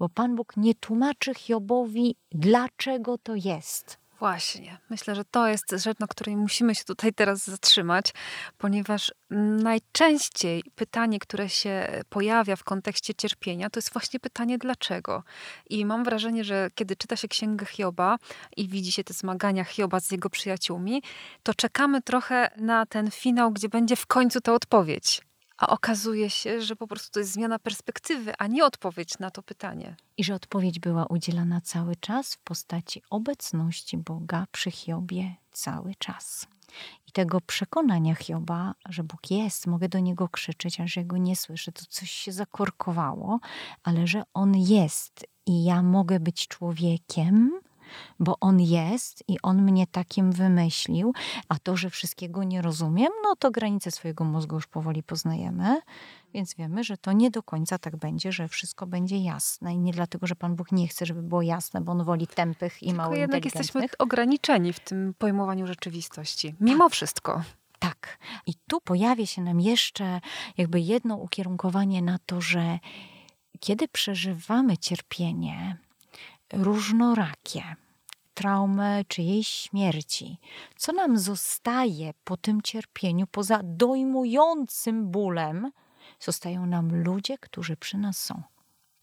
bo Pan Bóg nie tłumaczy Hiobowi, dlaczego to jest. Właśnie. Myślę, że to jest rzecz, na której musimy się tutaj teraz zatrzymać, ponieważ najczęściej pytanie, które się pojawia w kontekście cierpienia, to jest właśnie pytanie dlaczego. I mam wrażenie, że kiedy czyta się księgę Hioba i widzi się te zmagania Hioba z jego przyjaciółmi, to czekamy trochę na ten finał, gdzie będzie w końcu ta odpowiedź. A okazuje się, że po prostu to jest zmiana perspektywy, a nie odpowiedź na to pytanie. I że odpowiedź była udzielana cały czas w postaci obecności Boga przy Hiobie cały czas. I tego przekonania Hioba, że Bóg jest, mogę do niego krzyczeć, a że nie słyszę, to coś się zakorkowało, ale że on jest i ja mogę być człowiekiem, bo on jest i on mnie takim wymyślił, a to, że wszystkiego nie rozumiem, no to granice swojego mózgu już powoli poznajemy, więc wiemy, że to nie do końca tak będzie, że wszystko będzie jasne i nie dlatego, że Pan Bóg nie chce, żeby było jasne, bo on woli tępych i Tylko mało jednak jesteśmy ograniczeni w tym pojmowaniu rzeczywistości, mimo tak. wszystko. Tak. I tu pojawia się nam jeszcze jakby jedno ukierunkowanie na to, że kiedy przeżywamy cierpienie, różnorakie, traumę czyjejś śmierci. Co nam zostaje po tym cierpieniu, poza dojmującym bólem? Zostają nam ludzie, którzy przy nas są.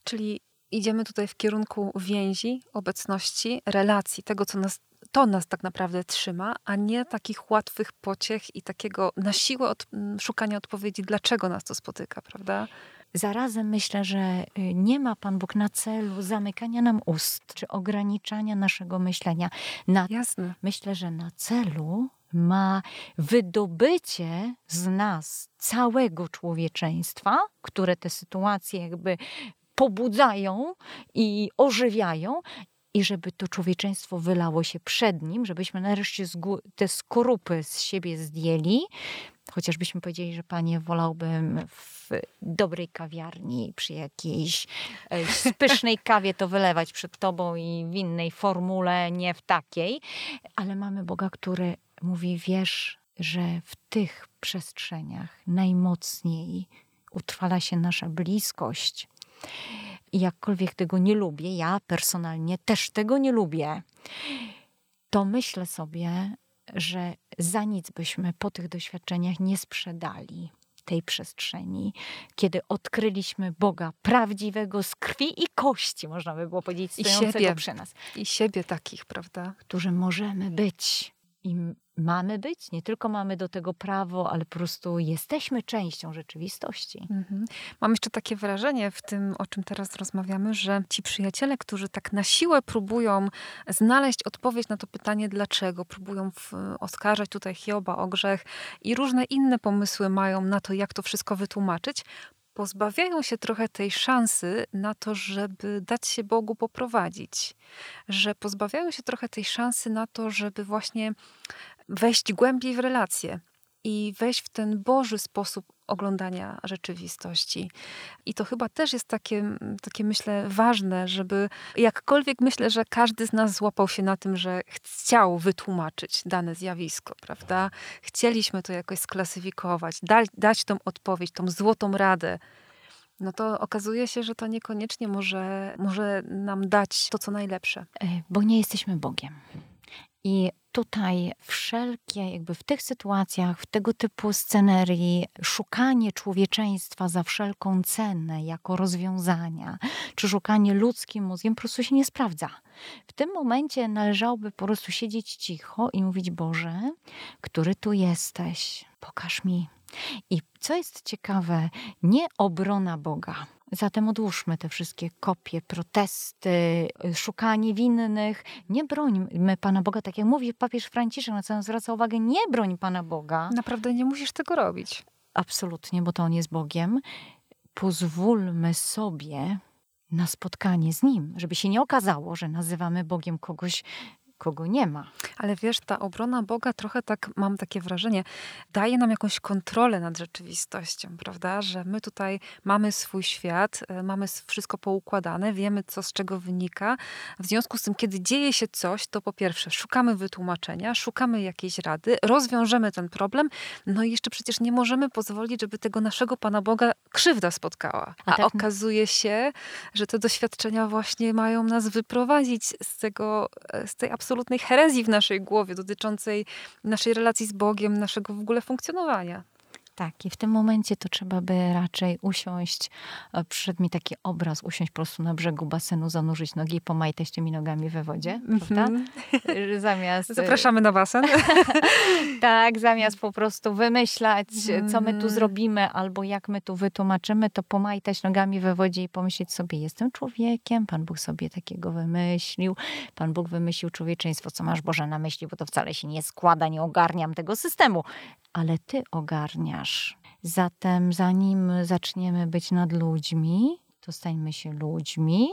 Czyli idziemy tutaj w kierunku więzi, obecności, relacji, tego, co nas, to nas tak naprawdę trzyma, a nie takich łatwych pociech i takiego na siłę od, szukania odpowiedzi, dlaczego nas to spotyka, prawda? Zarazem myślę, że y, nie ma Pan Bóg na celu zamykania nam ust czy ograniczania naszego myślenia. Na, Jasne. Myślę, że na celu ma wydobycie z nas całego człowieczeństwa, które te sytuacje jakby pobudzają i ożywiają, i żeby to człowieczeństwo wylało się przed nim, żebyśmy nareszcie te skorupy z siebie zdjęli, Chociażbyśmy powiedzieli, że panie wolałbym w dobrej kawiarni, przy jakiejś e, pysznej kawie to wylewać przed tobą i w innej formule, nie w takiej. Ale mamy Boga, który mówi, wiesz, że w tych przestrzeniach najmocniej utrwala się nasza bliskość. I jakkolwiek tego nie lubię, ja personalnie też tego nie lubię, to myślę sobie, że za nic byśmy po tych doświadczeniach nie sprzedali tej przestrzeni, kiedy odkryliśmy Boga prawdziwego z krwi i kości, można by było powiedzieć, stojącego I siebie, przy nas. I siebie takich, prawda? Którzy możemy być. I mamy być, nie tylko mamy do tego prawo, ale po prostu jesteśmy częścią rzeczywistości. Mhm. Mam jeszcze takie wrażenie w tym, o czym teraz rozmawiamy, że ci przyjaciele, którzy tak na siłę próbują znaleźć odpowiedź na to pytanie, dlaczego, próbują w, oskarżać tutaj Hioba o grzech i różne inne pomysły mają na to, jak to wszystko wytłumaczyć, pozbawiają się trochę tej szansy na to, żeby dać się Bogu poprowadzić. Że pozbawiają się trochę tej szansy na to, żeby właśnie wejść głębiej w relacje i wejść w ten Boży sposób oglądania rzeczywistości. I to chyba też jest takie, takie, myślę, ważne, żeby jakkolwiek myślę, że każdy z nas złapał się na tym, że chciał wytłumaczyć dane zjawisko, prawda? Chcieliśmy to jakoś sklasyfikować, dać, dać tą odpowiedź, tą złotą radę. no to okazuje się, że to niekoniecznie może, może nam dać to, co najlepsze. E, bo nie jesteśmy Bogiem. I tutaj wszelkie, jakby w tych sytuacjach, w tego typu scenerii, szukanie człowieczeństwa za wszelką cenę jako rozwiązania, czy szukanie ludzkim mózgiem po prostu się nie sprawdza. W tym momencie należałoby po prostu siedzieć cicho i mówić: Boże, który tu jesteś, pokaż mi. I co jest ciekawe, nie obrona Boga Zatem odłóżmy te wszystkie kopie, protesty, szukanie winnych. Nie brońmy Pana Boga, tak jak mówi papież Franciszek, na co on zwraca uwagę, nie broń Pana Boga. Naprawdę nie musisz tego robić. Absolutnie, bo to On jest Bogiem. Pozwólmy sobie na spotkanie z Nim, żeby się nie okazało, że nazywamy Bogiem kogoś, kogo nie ma. Ale wiesz, ta obrona Boga trochę tak, mam takie wrażenie, daje nam jakąś kontrolę nad rzeczywistością, prawda? Że my tutaj mamy swój świat, e, mamy wszystko poukładane, wiemy co z czego wynika. W związku z tym, kiedy dzieje się coś, to po pierwsze szukamy wytłumaczenia, szukamy jakiejś rady, rozwiążemy ten problem, no i jeszcze przecież nie możemy pozwolić, żeby tego naszego Pana Boga krzywda spotkała. A, A tak... okazuje się, że te doświadczenia właśnie mają nas wyprowadzić z tego, e, z tej absolutnej absolutnej herezji w naszej głowie dotyczącej naszej relacji z Bogiem, naszego w ogóle funkcjonowania. Tak, i w tym momencie to trzeba by raczej usiąść, e, przyszedł mi taki obraz, usiąść po prostu na brzegu basenu, zanurzyć nogi i pomajtać tymi nogami we wodzie, -hmm. prawda? Zamiast... Zapraszamy na basen. tak, zamiast po prostu wymyślać, co my tu mhm. zrobimy, albo jak my tu wytłumaczymy, to pomajtać nogami we wodzie i pomyśleć sobie, jestem człowiekiem, Pan Bóg sobie takiego wymyślił, Pan Bóg wymyślił człowieczeństwo, co masz Boże na myśli, bo to wcale się nie składa, nie ogarniam tego systemu ale ty ogarniasz. Zatem, zanim zaczniemy być nad ludźmi, to stańmy się ludźmi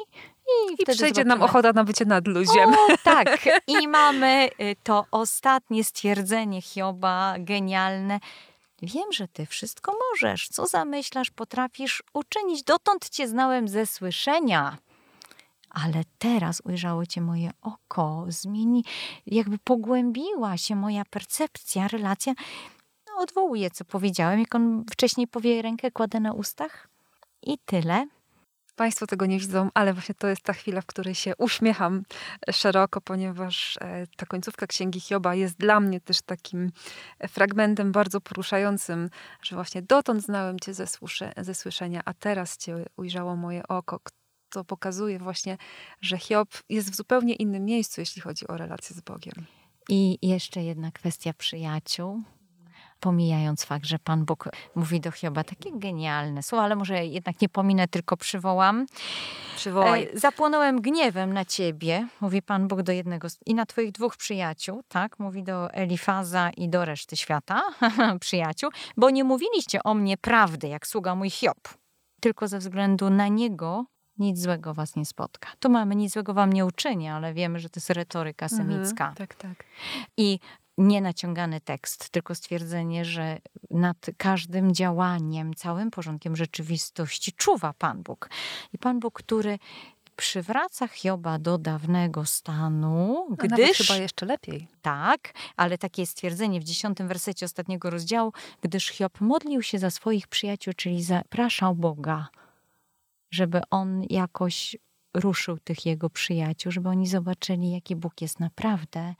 i, I przejdzie zobaczymy. nam ochota na bycie nad ludziem. O, tak. I mamy y, to ostatnie stwierdzenie Hioba, genialne. Wiem, że ty wszystko możesz. Co zamyślasz, potrafisz uczynić. Dotąd cię znałem ze słyszenia. Ale teraz ujrzało cię moje oko, zmieni, jakby pogłębiła się moja percepcja, relacja odwołuje, co powiedziałem. Jak on wcześniej powie, rękę kładę na ustach i tyle. Państwo tego nie widzą, ale właśnie to jest ta chwila, w której się uśmiecham szeroko, ponieważ e, ta końcówka Księgi Hioba jest dla mnie też takim fragmentem bardzo poruszającym, że właśnie dotąd znałem Cię ze, słysze, ze słyszenia, a teraz Cię ujrzało moje oko. To pokazuje właśnie, że Hiob jest w zupełnie innym miejscu, jeśli chodzi o relację z Bogiem. I jeszcze jedna kwestia przyjaciół pomijając fakt, że Pan Bóg mówi do Hioba takie genialne słowa, ale może jednak nie pominę, tylko przywołam. Przywołaj. E, zapłonąłem gniewem na ciebie, mówi Pan Bóg do jednego i na twoich dwóch przyjaciół, tak? Mówi do Elifaza i do reszty świata, przyjaciół, bo nie mówiliście o mnie prawdy, jak sługa mój Hiob. Tylko ze względu na niego nic złego was nie spotka. Tu mamy nic złego wam nie uczynię, ale wiemy, że to jest retoryka mhm, semicka. Mhm, tak, tak. I nie naciągany tekst, tylko stwierdzenie, że nad każdym działaniem, całym porządkiem rzeczywistości czuwa Pan Bóg. I Pan Bóg, który przywraca Hioba do dawnego stanu, A gdyż... chyba jeszcze lepiej. Tak, ale takie stwierdzenie w dziesiątym wersecie ostatniego rozdziału, gdyż Hiob modlił się za swoich przyjaciół, czyli zapraszał Boga, żeby on jakoś ruszył tych jego przyjaciół, żeby oni zobaczyli, jaki Bóg jest naprawdę,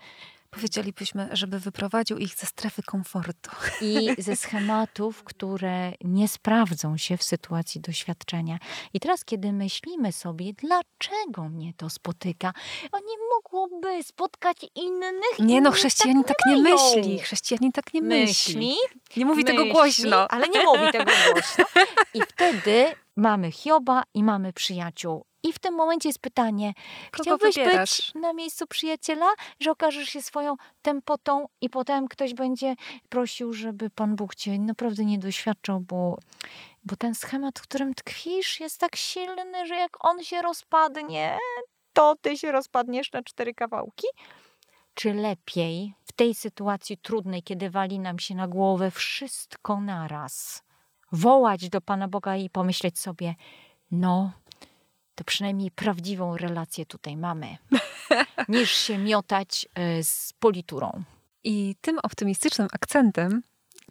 Powiedzielibyśmy, żeby wyprowadził ich ze strefy komfortu. I ze schematów, które nie sprawdzą się w sytuacji doświadczenia. I teraz, kiedy myślimy sobie, dlaczego mnie to spotyka, a nie mogłoby spotkać innych. Nie, no, chrześcijanin tak, tak nie myśli. Chrześcijanin tak nie myśli. myśli nie mówi myśli, tego głośno. Ale nie mówi tego głośno. I wtedy mamy Hioba i mamy przyjaciół i w tym momencie jest pytanie, Kogo chciałbyś wybierasz? być na miejscu przyjaciela, że okażesz się swoją tempotą i potem ktoś będzie prosił, żeby Pan Bóg cię naprawdę nie doświadczał, bo, bo ten schemat, w którym tkwisz jest tak silny, że jak on się rozpadnie, to ty się rozpadniesz na cztery kawałki? Czy lepiej w tej sytuacji trudnej, kiedy wali nam się na głowę wszystko naraz, wołać do Pana Boga i pomyśleć sobie, no, to przynajmniej prawdziwą relację tutaj mamy, niż się miotać e, z politurą. I tym optymistycznym akcentem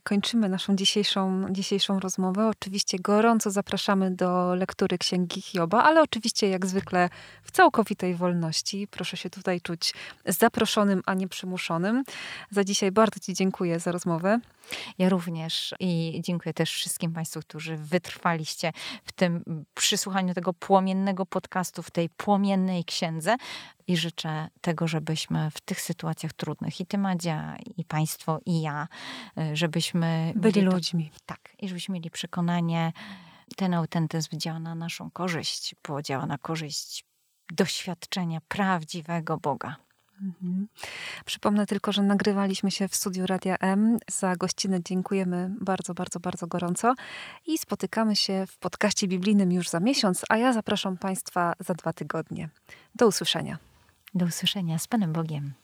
kończymy naszą dzisiejszą, dzisiejszą rozmowę. Oczywiście gorąco zapraszamy do lektury Księgi Hioba, ale oczywiście jak zwykle w całkowitej wolności. Proszę się tutaj czuć zaproszonym, a nie przymuszonym. Za dzisiaj bardzo Ci dziękuję za rozmowę. Ja również i dziękuję też wszystkim Państwu, którzy wytrwaliście w tym przysłuchaniu tego płomiennego podcastu, w tej płomiennej księdze i życzę tego, żebyśmy w tych sytuacjach trudnych, i Ty Madzia, i Państwo, i ja, y, żebyśmy... Byli ludźmi. To, tak, i żebyśmy mieli przekonanie, ten autentyzm działa na naszą korzyść, bo działa na korzyść doświadczenia prawdziwego Boga. Mhm. Przypomnę tylko, że nagrywaliśmy się w studiu Radia M. Za gościnę dziękujemy bardzo, bardzo, bardzo gorąco i spotykamy się w podcaście biblijnym już za miesiąc, a ja zapraszam Państwa za dwa tygodnie. Do usłyszenia. Do usłyszenia z Panem Bogiem.